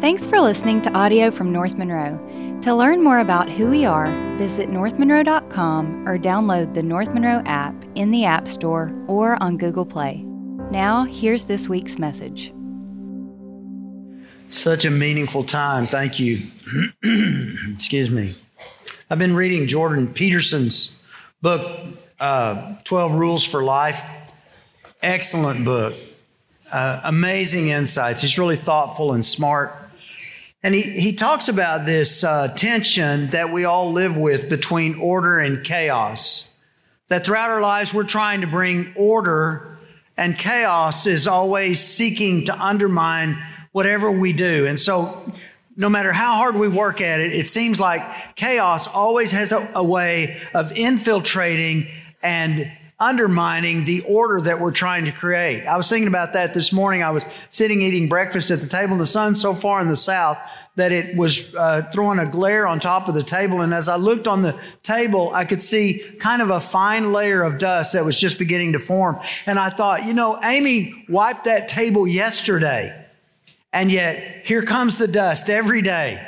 Thanks for listening to audio from North Monroe. To learn more about who we are, visit northmonroe.com or download the North Monroe app in the App Store or on Google Play. Now, here's this week's message. Such a meaningful time. Thank you. Excuse me. I've been reading Jordan Peterson's book, uh, 12 Rules for Life. Excellent book. Uh, amazing insights. He's really thoughtful and smart. And he, he talks about this uh, tension that we all live with between order and chaos. That throughout our lives, we're trying to bring order, and chaos is always seeking to undermine whatever we do. And so, no matter how hard we work at it, it seems like chaos always has a, a way of infiltrating and undermining the order that we're trying to create. I was thinking about that this morning. I was sitting eating breakfast at the table, and the sun's so far in the south that it was uh, throwing a glare on top of the table. And as I looked on the table, I could see kind of a fine layer of dust that was just beginning to form. And I thought, you know, Amy wiped that table yesterday. And yet, here comes the dust every day.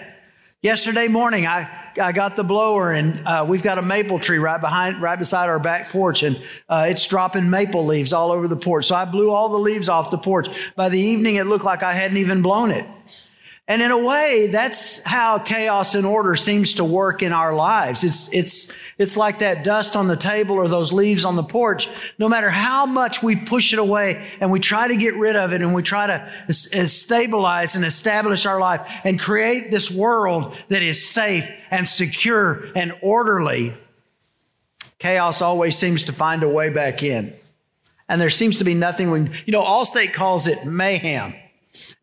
Yesterday morning, I I got the blower, and uh, we've got a maple tree right behind, right beside our back porch, and uh, it's dropping maple leaves all over the porch. So I blew all the leaves off the porch. By the evening, it looked like I hadn't even blown it. And in a way, that's how chaos and order seems to work in our lives. It's, it's, it's like that dust on the table or those leaves on the porch. No matter how much we push it away and we try to get rid of it and we try to stabilize and establish our life and create this world that is safe and secure and orderly, chaos always seems to find a way back in. And there seems to be nothing we, you know, Allstate calls it mayhem.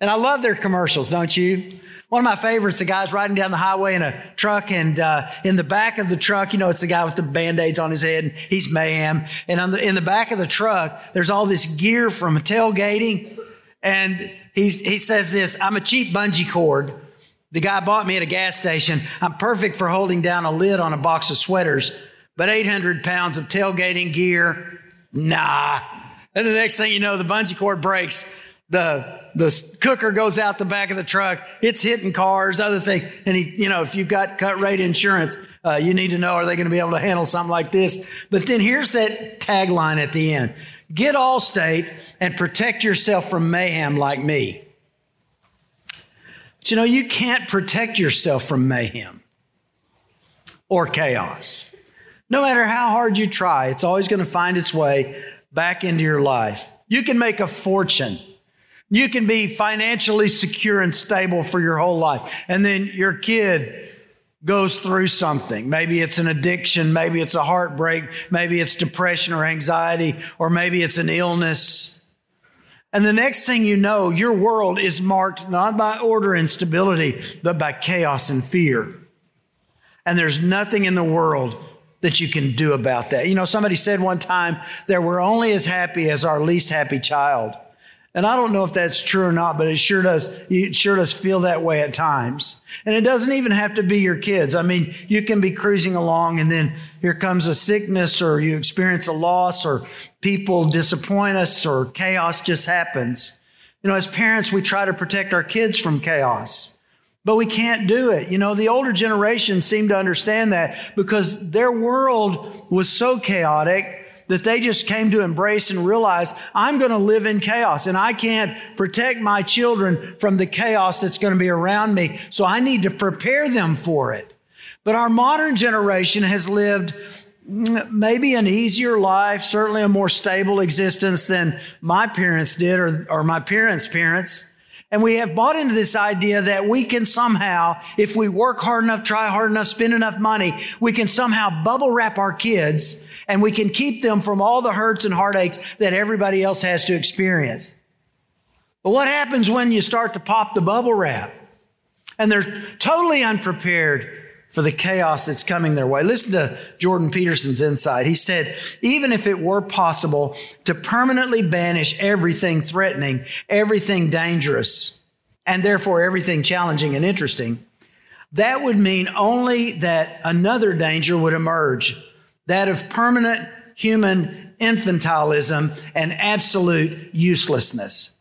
And I love their commercials, don't you? One of my favorites, the guy's riding down the highway in a truck, and uh, in the back of the truck, you know, it's the guy with the band aids on his head, and he's mayhem. And the, in the back of the truck, there's all this gear from tailgating. And he, he says this I'm a cheap bungee cord. The guy bought me at a gas station. I'm perfect for holding down a lid on a box of sweaters, but 800 pounds of tailgating gear, nah. And the next thing you know, the bungee cord breaks the the cooker goes out the back of the truck. It's hitting cars, other things. And he, you know, if you've got cut rate insurance, uh, you need to know are they going to be able to handle something like this? But then here's that tagline at the end: Get Allstate and protect yourself from mayhem like me. But you know, you can't protect yourself from mayhem or chaos. No matter how hard you try, it's always going to find its way back into your life. You can make a fortune you can be financially secure and stable for your whole life. And then your kid goes through something. Maybe it's an addiction, maybe it's a heartbreak, maybe it's depression or anxiety, or maybe it's an illness. And the next thing you know, your world is marked not by order and stability, but by chaos and fear. And there's nothing in the world that you can do about that. You know, somebody said one time that we're only as happy as our least happy child. And I don't know if that's true or not, but it sure does, it sure does feel that way at times. And it doesn't even have to be your kids. I mean, you can be cruising along and then here comes a sickness or you experience a loss or people disappoint us or chaos just happens. You know, as parents, we try to protect our kids from chaos, but we can't do it. You know, the older generation seem to understand that because their world was so chaotic that they just came to embrace and realize I'm going to live in chaos and I can't protect my children from the chaos that's going to be around me. So I need to prepare them for it. But our modern generation has lived mm, maybe an easier life, certainly a more stable existence than my parents did or, or my parents' parents. And we have bought into this idea that we can somehow, if we work hard enough, try hard enough, spend enough money, we can somehow bubble wrap our kids and we can keep them from all the hurts and heartaches that everybody else has to experience. But what happens when you start to pop the bubble wrap and they're totally unprepared for the chaos that's coming their way? Listen to Jordan Peterson's insight. He said, even if it were possible to permanently banish everything threatening, everything dangerous, and therefore everything challenging and interesting, that would mean only that another danger would emerge that of permanent human infantilism and absolute uselessness.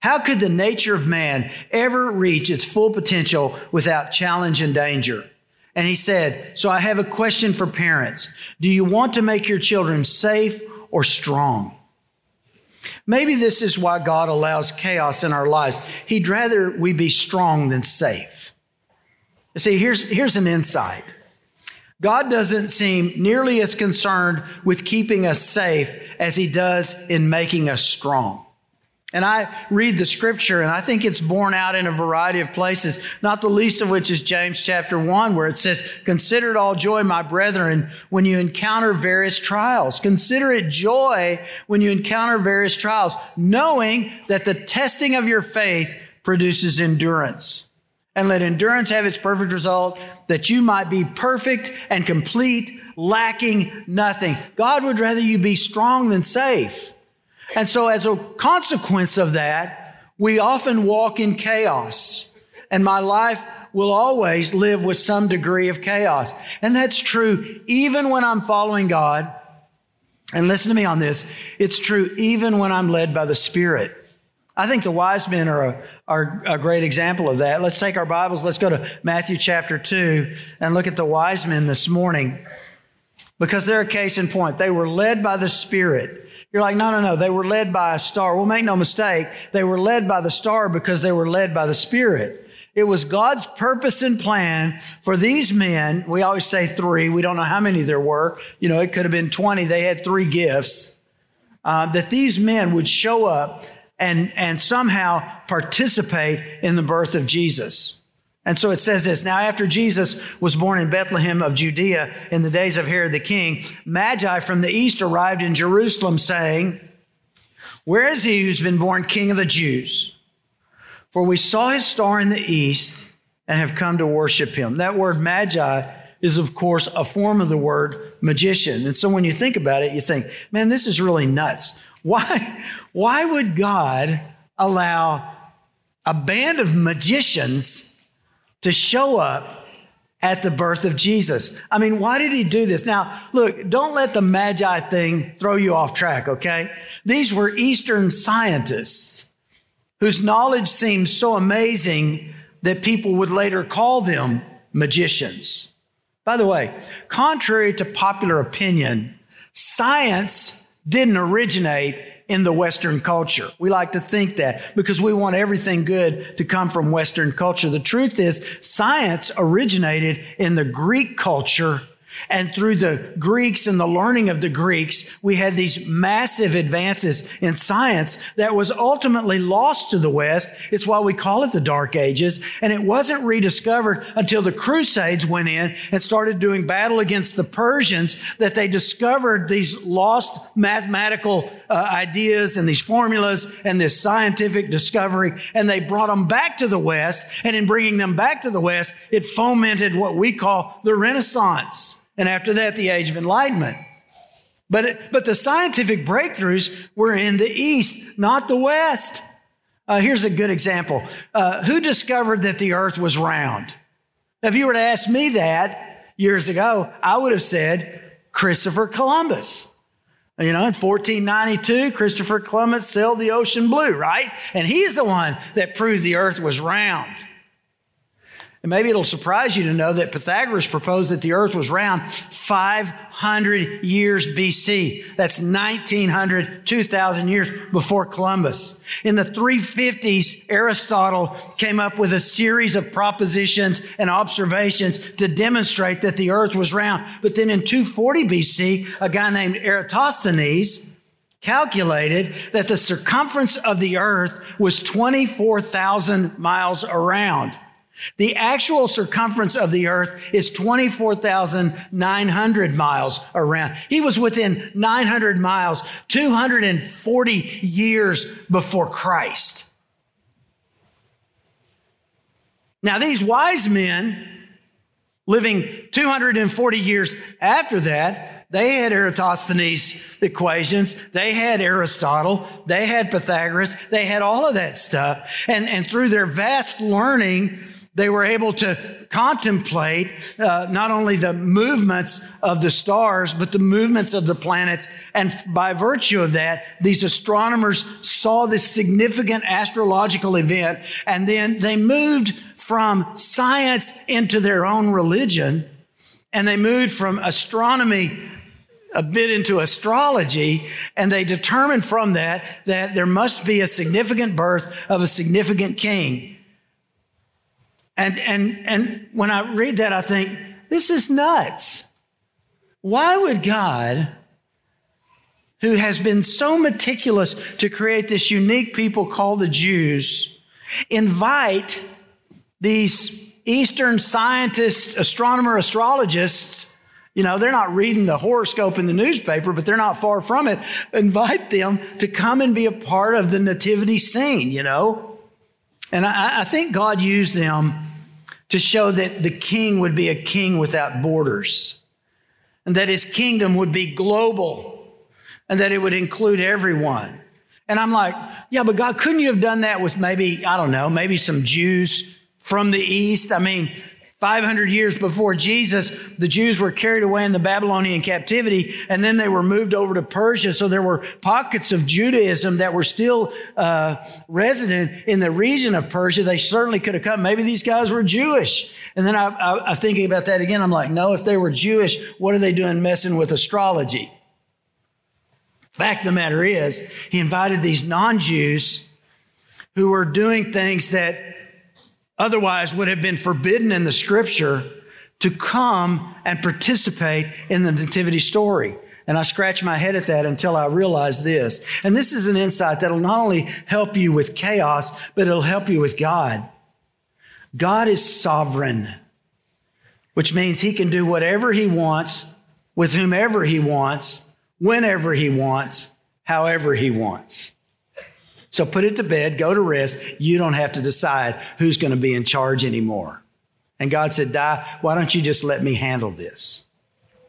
How could the nature of man ever reach its full potential without challenge and danger? And he said, So I have a question for parents. Do you want to make your children safe or strong? Maybe this is why God allows chaos in our lives. He'd rather we be strong than safe. See, here's, here's an insight God doesn't seem nearly as concerned with keeping us safe as he does in making us strong. And I read the scripture and I think it's borne out in a variety of places, not the least of which is James chapter 1, where it says, Consider it all joy, my brethren, when you encounter various trials. Consider it joy when you encounter various trials, knowing that the testing of your faith produces endurance. And let endurance have its perfect result, that you might be perfect and complete, lacking nothing. God would rather you be strong than safe. And so, as a consequence of that, we often walk in chaos. And my life will always live with some degree of chaos. And that's true even when I'm following God. And listen to me on this it's true even when I'm led by the Spirit. I think the wise men are a, are a great example of that. Let's take our Bibles, let's go to Matthew chapter 2 and look at the wise men this morning because they're a case in point. They were led by the Spirit. You're like, no, no, no. They were led by a star. Well, make no mistake. They were led by the star because they were led by the Spirit. It was God's purpose and plan for these men. We always say three. We don't know how many there were. You know, it could have been 20. They had three gifts. Uh, that these men would show up and, and somehow participate in the birth of Jesus. And so it says this Now, after Jesus was born in Bethlehem of Judea in the days of Herod the king, Magi from the east arrived in Jerusalem, saying, Where is he who's been born king of the Jews? For we saw his star in the east and have come to worship him. That word magi is, of course, a form of the word magician. And so when you think about it, you think, man, this is really nuts. Why, why would God allow a band of magicians to show up at the birth of Jesus. I mean, why did he do this? Now, look, don't let the Magi thing throw you off track, okay? These were Eastern scientists whose knowledge seemed so amazing that people would later call them magicians. By the way, contrary to popular opinion, science didn't originate in the Western culture. We like to think that because we want everything good to come from Western culture. The truth is, science originated in the Greek culture and through the Greeks and the learning of the Greeks, we had these massive advances in science that was ultimately lost to the West. It's why we call it the Dark Ages. And it wasn't rediscovered until the Crusades went in and started doing battle against the Persians that they discovered these lost mathematical uh, ideas and these formulas and this scientific discovery. And they brought them back to the West. And in bringing them back to the West, it fomented what we call the Renaissance. And after that, the age of enlightenment. But, but the scientific breakthroughs were in the East, not the West. Uh, here's a good example. Uh, who discovered that the earth was round? If you were to ask me that years ago, I would have said Christopher Columbus. You know, in 1492, Christopher Columbus sailed the ocean blue, right? And he's the one that proved the earth was round. And maybe it'll surprise you to know that Pythagoras proposed that the earth was round 500 years BC. That's 1900, 2000 years before Columbus. In the 350s, Aristotle came up with a series of propositions and observations to demonstrate that the earth was round. But then in 240 BC, a guy named Eratosthenes calculated that the circumference of the earth was 24,000 miles around. The actual circumference of the earth is 24,900 miles around. He was within 900 miles, 240 years before Christ. Now, these wise men living 240 years after that, they had Eratosthenes' equations. They had Aristotle. They had Pythagoras. They had all of that stuff. And, and through their vast learning, They were able to contemplate uh, not only the movements of the stars, but the movements of the planets. And by virtue of that, these astronomers saw this significant astrological event. And then they moved from science into their own religion. And they moved from astronomy a bit into astrology, and they determined from that that there must be a significant birth of a significant king. And, and, and when I read that, I think, this is nuts. Why would God, who has been so meticulous to create this unique people called the Jews, invite these Eastern scientists, astronomer, astrologists, you know, they're not reading the horoscope in the newspaper, but they're not far from it. Invite them to come and be a part of the nativity scene, you know? And I, I think God used them to show that the king would be a king without borders and that his kingdom would be global and that it would include everyone. And I'm like, yeah, but God, couldn't you have done that with maybe, I don't know, maybe some Jews from the East? I mean, 500 years before Jesus, the Jews were carried away in the Babylonian captivity, and then they were moved over to Persia. So there were pockets of Judaism that were still uh, resident in the region of Persia. They certainly could have come. Maybe these guys were Jewish. And then I, I, I'm thinking about that again. I'm like, no, if they were Jewish, what are they doing messing with astrology? Fact of the matter is, he invited these non Jews who were doing things that otherwise would have been forbidden in the scripture to come and participate in the nativity story. And I scratch my head at that until I realize this. And this is an insight that'll not only help you with chaos, but it'll help you with God. God is sovereign, which means he can do whatever he wants with whomever he wants, whenever he wants, however he wants. So put it to bed, go to rest. You don't have to decide who's going to be in charge anymore. And God said, Die, why don't you just let me handle this?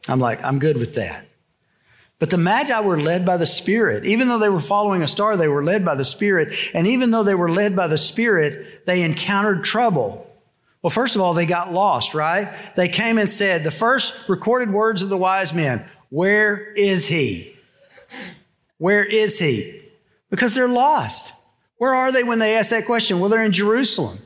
I'm like, I'm good with that. But the Magi were led by the Spirit. Even though they were following a star, they were led by the Spirit. And even though they were led by the Spirit, they encountered trouble. Well, first of all, they got lost, right? They came and said, the first recorded words of the wise men, Where is he? Where is he? Because they're lost. Where are they when they ask that question? Well, they're in Jerusalem.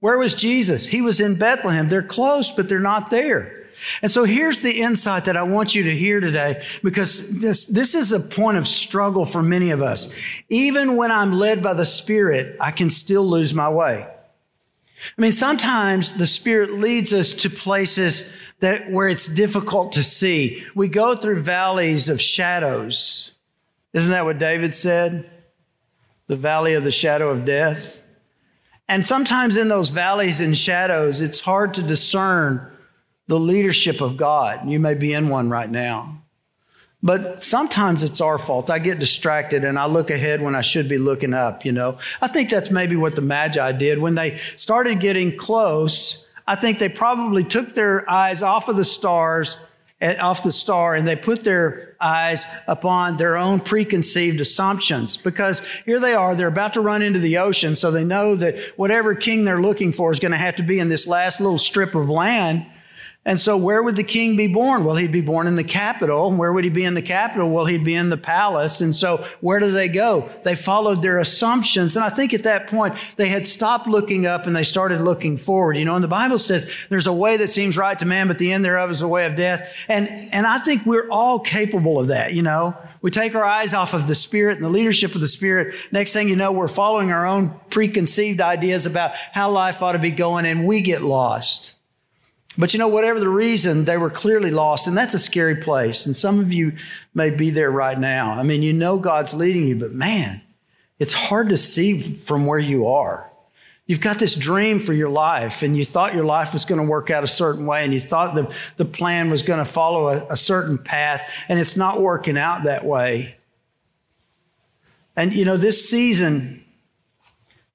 Where was Jesus? He was in Bethlehem. They're close, but they're not there. And so here's the insight that I want you to hear today because this, this is a point of struggle for many of us. Even when I'm led by the Spirit, I can still lose my way. I mean, sometimes the Spirit leads us to places that where it's difficult to see. We go through valleys of shadows. Isn't that what David said? The valley of the shadow of death. And sometimes in those valleys and shadows, it's hard to discern the leadership of God. You may be in one right now. But sometimes it's our fault. I get distracted and I look ahead when I should be looking up, you know. I think that's maybe what the Magi did. When they started getting close, I think they probably took their eyes off of the stars off the star and they put their eyes upon their own preconceived assumptions because here they are, they're about to run into the ocean. So they know that whatever king they're looking for is going to have to be in this last little strip of land. And so, where would the king be born? Well, he'd be born in the capital. Where would he be in the capital? Well, he'd be in the palace. And so, where do they go? They followed their assumptions. And I think at that point, they had stopped looking up and they started looking forward. You know, and the Bible says there's a way that seems right to man, but the end thereof is a way of death. And, and I think we're all capable of that, you know. We take our eyes off of the Spirit and the leadership of the Spirit. Next thing you know, we're following our own preconceived ideas about how life ought to be going, and we get lost. But you know, whatever the reason, they were clearly lost, and that's a scary place. And some of you may be there right now. I mean, you know God's leading you, but man, it's hard to see from where you are. You've got this dream for your life, and you thought your life was going to work out a certain way, and you thought the, the plan was going to follow a, a certain path, and it's not working out that way. And you know, this season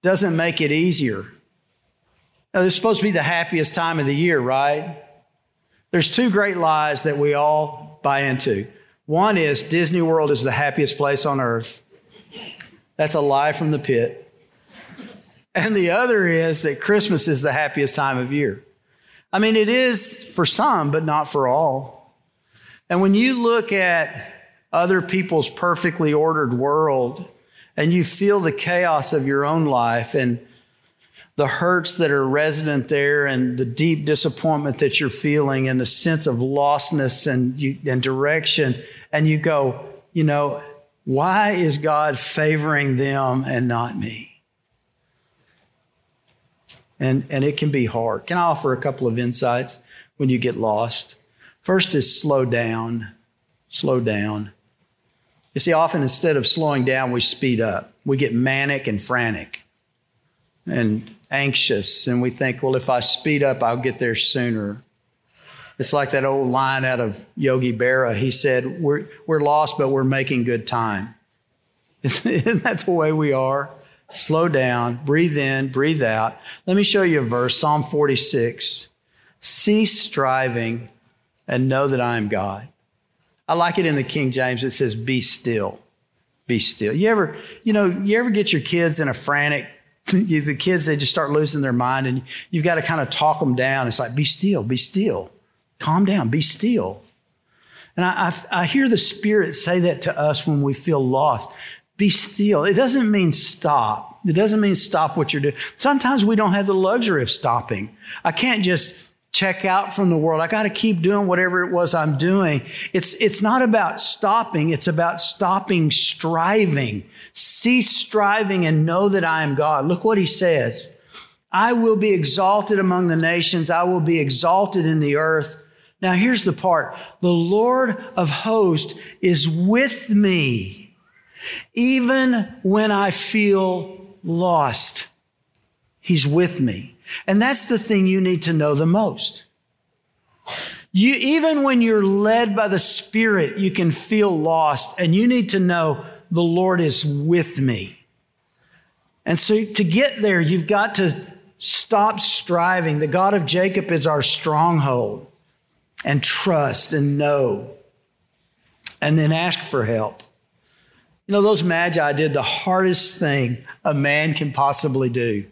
doesn't make it easier. Now, this is supposed to be the happiest time of the year, right? There's two great lies that we all buy into. One is Disney World is the happiest place on earth. That's a lie from the pit. And the other is that Christmas is the happiest time of year. I mean, it is for some, but not for all. And when you look at other people's perfectly ordered world and you feel the chaos of your own life and the hurts that are resident there and the deep disappointment that you're feeling and the sense of lostness and, you, and direction, and you go, you know, why is God favoring them and not me? and, and it can be hard. Can I offer a couple of insights when you get lost? First is slow down. Slow down. You see, often instead of slowing down, we speed up. We get manic and frantic and anxious, and we think, well, if I speed up, I'll get there sooner. It's like that old line out of Yogi Berra. He said, We're, we're lost, but we're making good time. Isn't that the way we are? slow down, breathe in, breathe out. Let me show you a verse Psalm 46. Cease striving and know that I am God. I like it in the King James. It says, Be still. Be still. You ever, you know, you ever get your kids in a frantic, the kids, they just start losing their mind and you've got to kind of talk them down. It's like, Be still, be still. Calm down, be still. And I, I, I hear the Spirit say that to us when we feel lost. Be still. It doesn't mean stop. It doesn't mean stop what you're doing. Sometimes we don't have the luxury of stopping. I can't just check out from the world. I got to keep doing whatever it was I'm doing. It's, it's not about stopping. It's about stopping striving. Cease striving and know that I am God. Look what he says. I will be exalted among the nations. I will be exalted in the earth. Now here's the part. The Lord of hosts is with me even when I feel lost, He's with me. And that's the thing you need to know the most. You, even when you're led by the Spirit, you can feel lost, and you need to know the Lord is with me. And so to get there, you've got to stop striving. The God of Jacob is our stronghold, and trust and know, and then ask for help. You know, those magi did the hardest thing a man can possibly do.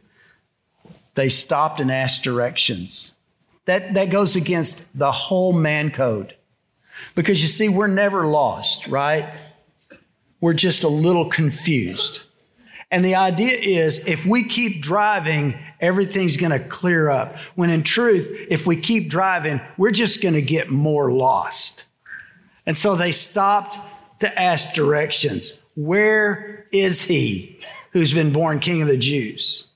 They stopped and asked directions. That, that goes against the whole man code. Because you see, we're never lost, right? We're just a little confused. And the idea is if we keep driving, everything's going to clear up. When in truth, if we keep driving, we're just going to get more lost. And so they stopped to ask directions. Where is he who's been born king of the Jews?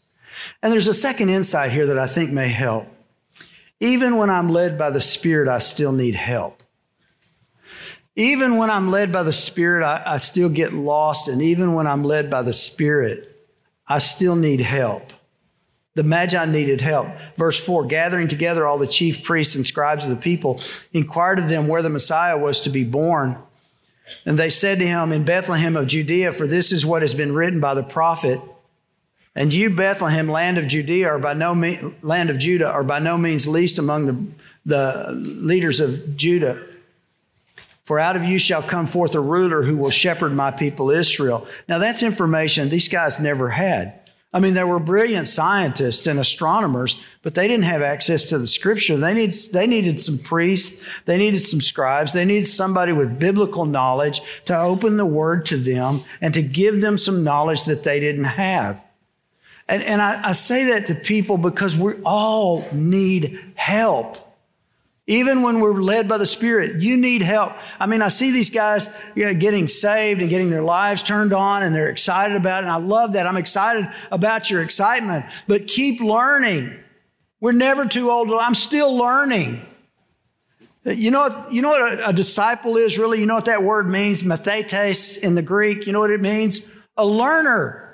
And there's a second insight here that I think may help. Even when I'm led by the Spirit, I still need help. Even when I'm led by the Spirit, I, I still get lost. And even when I'm led by the Spirit, I still need help. The Magi needed help. Verse 4 gathering together all the chief priests and scribes of the people, inquired of them where the Messiah was to be born. And they said to him, In Bethlehem of Judea, for this is what has been written by the prophet. And you, Bethlehem, land of Judea, are by no means, land of Judah, are by no means least among the, the leaders of Judah. For out of you shall come forth a ruler who will shepherd my people Israel. Now, that's information these guys never had. I mean, there were brilliant scientists and astronomers, but they didn't have access to the scripture. They, need, they needed some priests, they needed some scribes, they needed somebody with biblical knowledge to open the word to them and to give them some knowledge that they didn't have. And, and I, I say that to people because we all need help. Even when we're led by the Spirit, you need help. I mean, I see these guys you know, getting saved and getting their lives turned on and they're excited about it. And I love that. I'm excited about your excitement, but keep learning. We're never too old. I'm still learning. You know, what, you know what a, a disciple is really? You know what that word means? Mathetes in the Greek. You know what it means? A learner.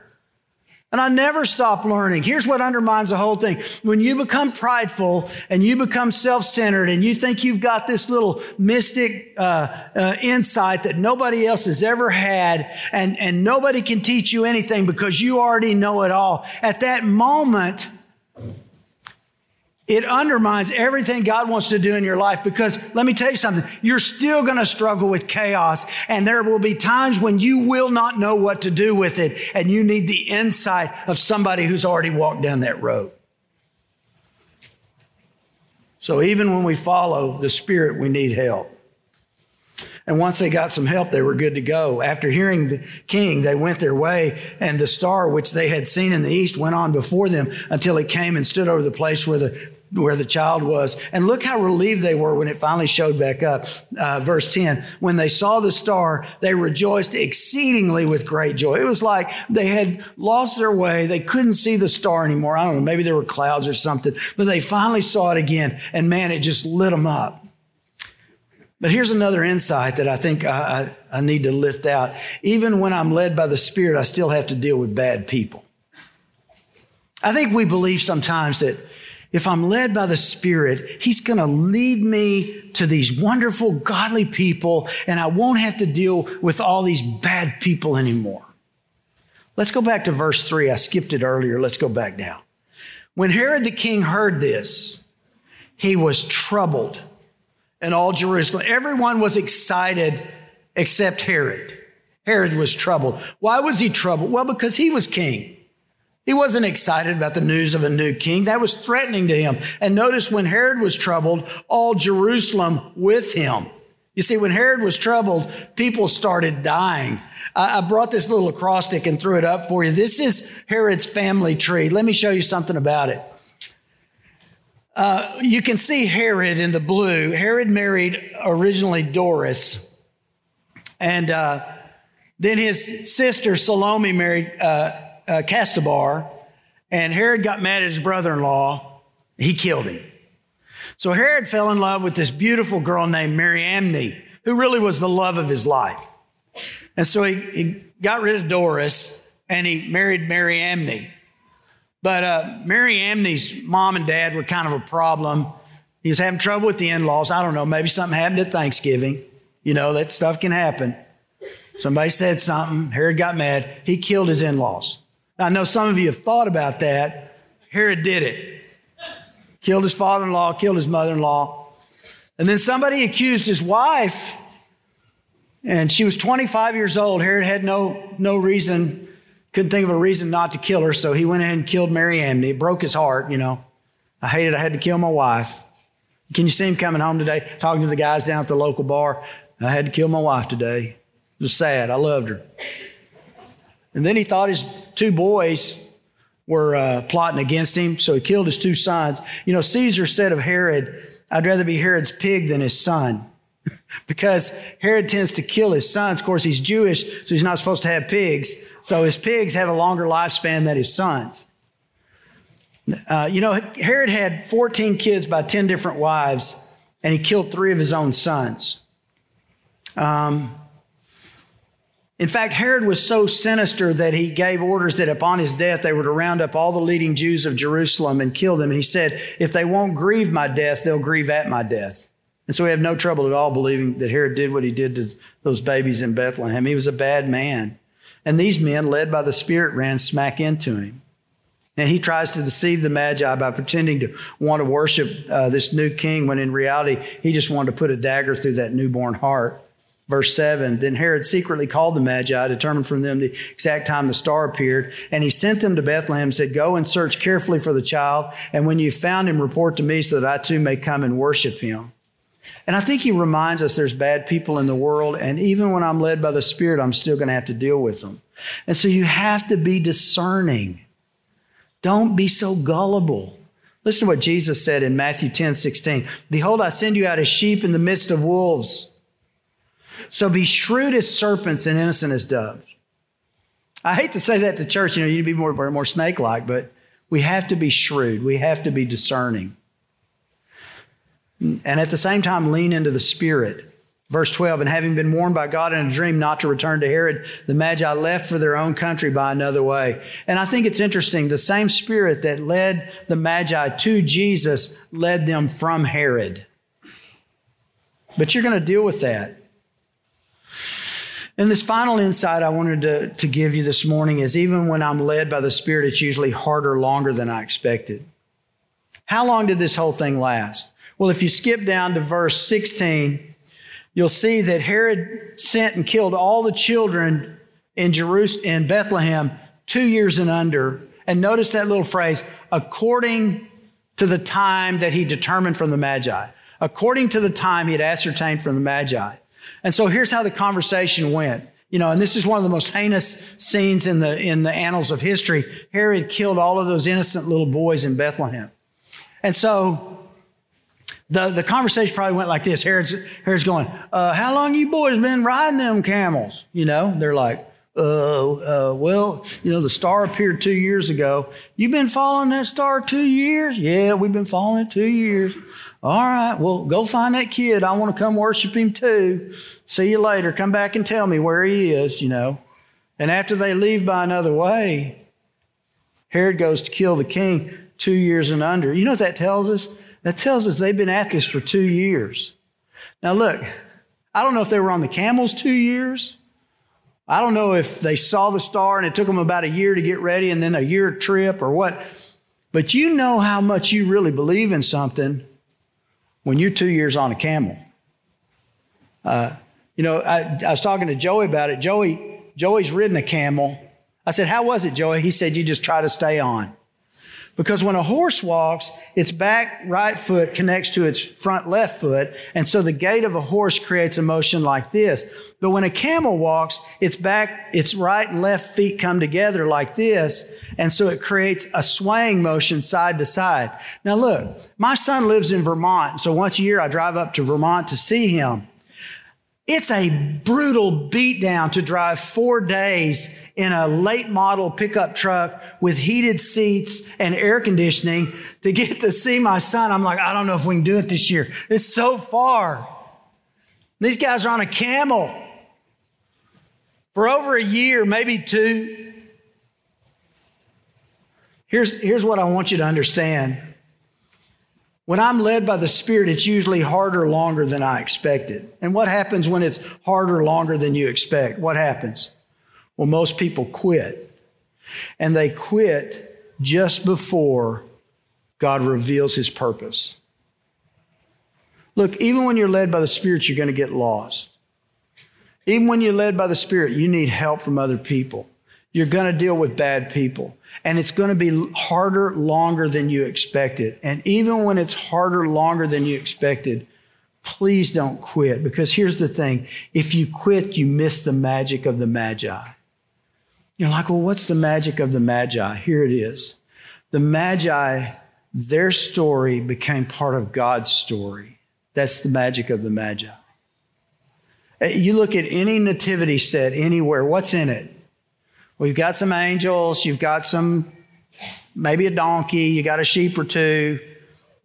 And I never stop learning. Here's what undermines the whole thing. When you become prideful and you become self-centered and you think you've got this little mystic uh, uh, insight that nobody else has ever had and, and nobody can teach you anything because you already know it all. At that moment, it undermines everything God wants to do in your life because let me tell you something, you're still going to struggle with chaos and there will be times when you will not know what to do with it and you need the insight of somebody who's already walked down that road. So even when we follow the Spirit, we need help. And once they got some help, they were good to go. After hearing the king, they went their way, and the star which they had seen in the east went on before them until it came and stood over the place where the where the child was. And look how relieved they were when it finally showed back up. Uh, verse 10 When they saw the star, they rejoiced exceedingly with great joy. It was like they had lost their way. They couldn't see the star anymore. I don't know, maybe there were clouds or something, but they finally saw it again. And man, it just lit them up. But here's another insight that I think I, I, I need to lift out. Even when I'm led by the Spirit, I still have to deal with bad people. I think we believe sometimes that if I'm led by the Spirit, He's going to lead me to these wonderful, godly people, and I won't have to deal with all these bad people anymore. Let's go back to verse 3. I skipped it earlier. Let's go back now. When Herod the king heard this, he was troubled, and all Jerusalem, everyone was excited except Herod. Herod was troubled. Why was he troubled? Well, because he was king. He wasn't excited about the news of a new king. That was threatening to him. And notice when Herod was troubled, all Jerusalem with him. You see, when Herod was troubled, people started dying. I, brought this little acrostic and threw it up for you. This is Herod's family tree. Let me show you something about it. Uh, you can see Herod in the blue. Herod married originally Doris, and uh, then his sister Salome married uh, uh, Castabar, and Herod got mad at his brother in law. He killed him. So Herod fell in love with this beautiful girl named Mariamne, who really was the love of his life. And so he, he got rid of Doris and he married Mariamne. But uh, Mariamne's mom and dad were kind of a problem. He was having trouble with the in laws. I don't know, maybe something happened at Thanksgiving. You know, that stuff can happen. Somebody said something, Herod got mad, he killed his in laws. I know some of you have thought about that. Herod did it. Killed his father in law, killed his mother in law. And then somebody accused his wife, and she was 25 years old. Herod had no, no reason, couldn't think of a reason not to kill her, so he went ahead and killed Mary Mariamne. It broke his heart, you know. I hated I had to kill my wife. Can you see him coming home today, talking to the guys down at the local bar? I had to kill my wife today. It was sad. I loved her. And then he thought his two boys were uh, plotting against him, so he killed his two sons. You know, Caesar said of Herod, I'd rather be Herod's pig than his son. because Herod tends to kill his sons. Of course, he's Jewish, so he's not supposed to have pigs. So his pigs have a longer lifespan than his sons. Uh, you know, Herod had 14 kids by 10 different wives, and he killed three of his own sons. Um, in fact, Herod was so sinister that he gave orders that upon his death they were to round up all the leading Jews of Jerusalem and kill them. And he said, If they won't grieve my death, they'll grieve at my death. And so we have no trouble at all believing that Herod did what he did to those babies in Bethlehem. He was a bad man. And these men, led by the Spirit, ran smack into him. And he tries to deceive the Magi by pretending to want to worship uh, this new king when in reality he just wanted to put a dagger through that newborn heart. Verse 7 Then Herod secretly called the Magi, determined from them the exact time the star appeared, and he sent them to Bethlehem, said, Go and search carefully for the child, and when you found him, report to me so that I too may come and worship him. And I think he reminds us there's bad people in the world, and even when I'm led by the Spirit, I'm still going to have to deal with them. And so you have to be discerning. Don't be so gullible. Listen to what Jesus said in Matthew 10 16. Behold, I send you out as sheep in the midst of wolves. So be shrewd as serpents and innocent as doves. I hate to say that to church, you know, you need to be more, more snake like, but we have to be shrewd. We have to be discerning. And at the same time, lean into the Spirit. Verse 12, and having been warned by God in a dream not to return to Herod, the Magi left for their own country by another way. And I think it's interesting. The same Spirit that led the Magi to Jesus led them from Herod. But you're going to deal with that. And this final insight I wanted to, to give you this morning is even when I'm led by the Spirit, it's usually harder, longer than I expected. How long did this whole thing last? Well, if you skip down to verse 16, you'll see that Herod sent and killed all the children in Jerusalem, in Bethlehem, two years and under. And notice that little phrase, according to the time that he determined from the Magi. According to the time he had ascertained from the Magi. And so here's how the conversation went. You know, and this is one of the most heinous scenes in the, in the annals of history. Herod killed all of those innocent little boys in Bethlehem. And so the, the conversation probably went like this. Herod's, Herod's going, uh, how long you boys been riding them camels? You know, they're like, uh, uh, well, you know, the star appeared two years ago. You've been following that star two years? Yeah, we've been following it two years. All right, well, go find that kid. I want to come worship him too. See you later. Come back and tell me where he is, you know. And after they leave by another way, Herod goes to kill the king two years and under. You know what that tells us? That tells us they've been at this for two years. Now, look, I don't know if they were on the camels two years. I don't know if they saw the star and it took them about a year to get ready and then a year trip or what. But you know how much you really believe in something when you're two years on a camel. Uh, you know, I, I was talking to Joey about it. Joey, Joey's ridden a camel. I said, How was it, Joey? He said, You just try to stay on. Because when a horse walks, its back right foot connects to its front left foot. And so the gait of a horse creates a motion like this. But when a camel walks, its back, its right and left feet come together like this. And so it creates a swaying motion side to side. Now look, my son lives in Vermont. So once a year I drive up to Vermont to see him. It's a brutal beatdown to drive four days in a late model pickup truck with heated seats and air conditioning to get to see my son. I'm like, I don't know if we can do it this year. It's so far. These guys are on a camel for over a year, maybe two. Here's, here's what I want you to understand. When I'm led by the Spirit, it's usually harder longer than I expected. And what happens when it's harder longer than you expect? What happens? Well, most people quit. And they quit just before God reveals his purpose. Look, even when you're led by the Spirit, you're going to get lost. Even when you're led by the Spirit, you need help from other people. You're going to deal with bad people. And it's going to be harder longer than you expected. And even when it's harder longer than you expected, please don't quit. Because here's the thing if you quit, you miss the magic of the Magi. You're like, well, what's the magic of the Magi? Here it is. The Magi, their story became part of God's story. That's the magic of the Magi. Uh, you look at any nativity set anywhere, what's in it? Well, you've got some angels, you've got some, maybe a donkey, you got a sheep or two,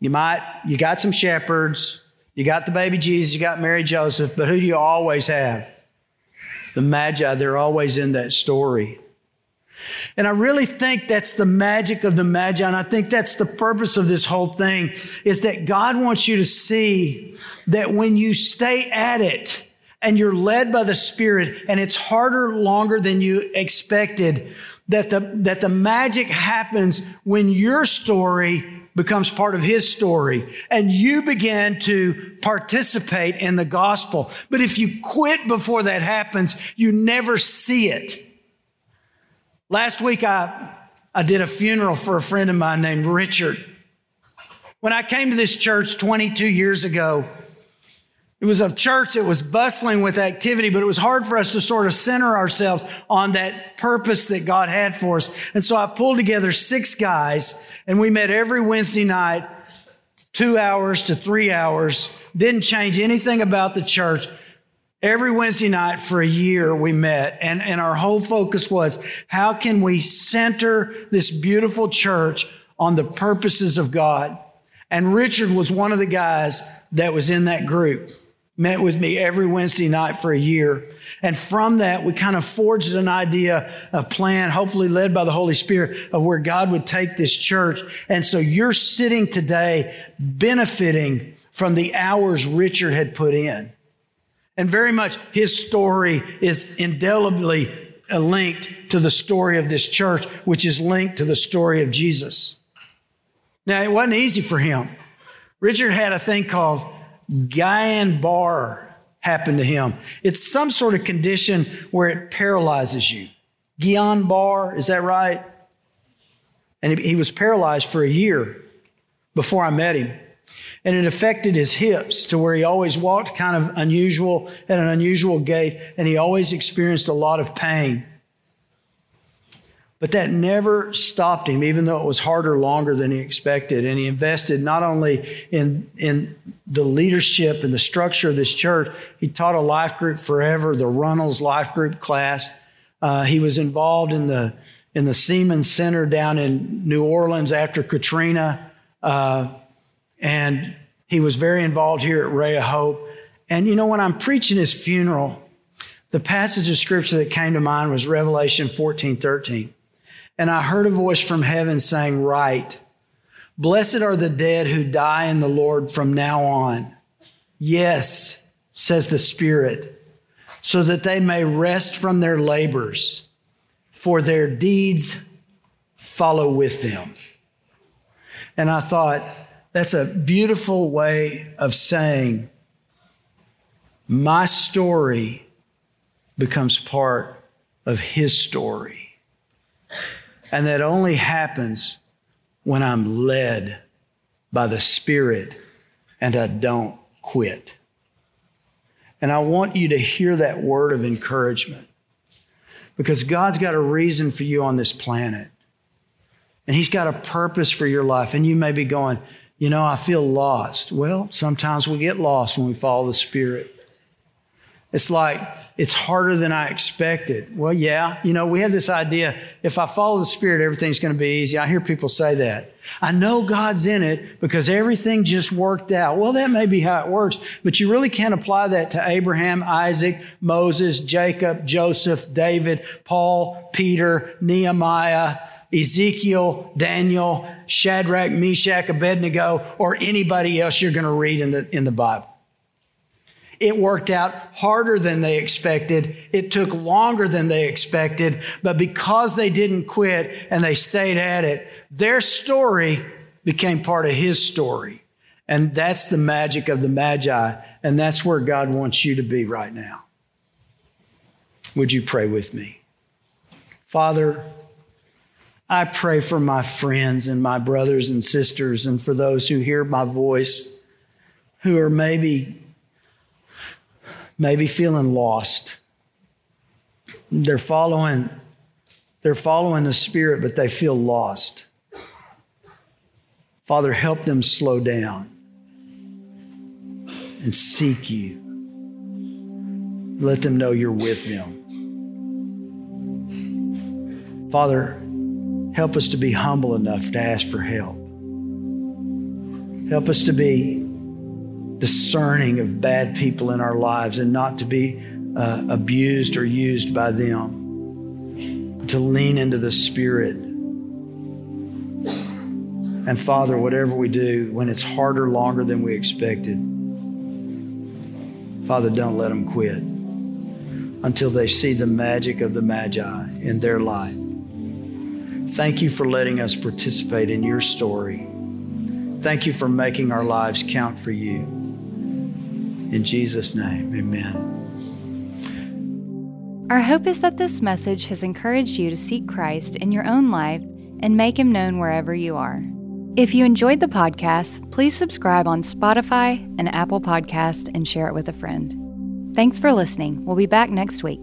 you might, you got some shepherds, you got the baby Jesus, you got Mary Joseph, but who do you always have? The Magi, they're always in that story. And I really think that's the magic of the Magi. And I think that's the purpose of this whole thing is that God wants you to see that when you stay at it, and you're led by the Spirit and it's harder longer than you expected, that the, that the magic happens when your story becomes part of his story and you begin to participate in the gospel. But if you quit before that happens, you never see it. Last week, I, I did a funeral for a friend of mine named Richard. When I came to this church 22 years ago, it was a church that was bustling with activity, but it was hard for us to sort of center ourselves on that purpose that God had for us. And so I pulled together six guys and we met every Wednesday night, two hours to three hours. Didn't change anything about the church. Every Wednesday night for a year we met and, and our whole focus was how can we center this beautiful church on the purposes of God? And Richard was one of the guys that was in that group met with me every Wednesday night for a year. And from that, we kind of forged an idea, a plan, hopefully led by the Holy Spirit of where God would take this church. And so you're sitting today benefiting from the hours Richard had put in. And very much his story is indelibly linked to the story of this church, which is linked to the story of Jesus. Now, it wasn't easy for him. Richard had a thing called Guillain Barre happen to him. It's some sort of condition where it paralyzes you. Guillain Barre, is that right? And he was paralyzed for a year before I met him. And it affected his hips to where he always walked kind of unusual, at an unusual gait, and he always experienced a lot of pain. But that never stopped him, even though it was harder longer than he expected. And he invested not only in, in the leadership and the structure of this church, he taught a life group forever, the Runnels Life Group class. Uh, he was involved in the, in the Seaman Center down in New Orleans after Katrina. Uh, and he was very involved here at Ray of Hope. And you know, when I'm preaching his funeral, the passage of scripture that came to mind was Revelation 14 13. And I heard a voice from heaven saying, Write, blessed are the dead who die in the Lord from now on. Yes, says the Spirit, so that they may rest from their labors, for their deeds follow with them. And I thought, that's a beautiful way of saying, my story becomes part of his story. And that only happens when I'm led by the Spirit and I don't quit. And I want you to hear that word of encouragement because God's got a reason for you on this planet. And He's got a purpose for your life. And you may be going, you know, I feel lost. Well, sometimes we get lost when we follow the Spirit. It's like, it's harder than I expected. Well, yeah, you know, we have this idea if I follow the Spirit, everything's going to be easy. I hear people say that. I know God's in it because everything just worked out. Well, that may be how it works, but you really can't apply that to Abraham, Isaac, Moses, Jacob, Joseph, David, Paul, Peter, Nehemiah, Ezekiel, Daniel, Shadrach, Meshach, Abednego, or anybody else you're going to read in the, in the Bible. It worked out harder than they expected. It took longer than they expected. But because they didn't quit and they stayed at it, their story became part of his story. And that's the magic of the Magi. And that's where God wants you to be right now. Would you pray with me? Father, I pray for my friends and my brothers and sisters and for those who hear my voice who are maybe maybe feeling lost. They're following, they're following the Spirit, but they feel lost. Father, help them slow down and seek you. Let them know you're with them. Father, help us to be humble enough to ask for help. Help us to be discerning of bad people in our lives and not to be uh, abused or used by them, to lean into the Spirit. And Father, whatever we do, when it's harder, longer than we expected, Father, don't let them quit until they see the magic of the Magi in their life. Thank you for letting us participate in your story. Thank you for making our lives count for you. In Jesus' name, amen. Our hope is that this message has encouraged you to seek Christ in your own life and make him known wherever you are. If you enjoyed the podcast, please subscribe on Spotify and Apple Podcast and share it with a friend. Thanks for listening. We'll be back next week.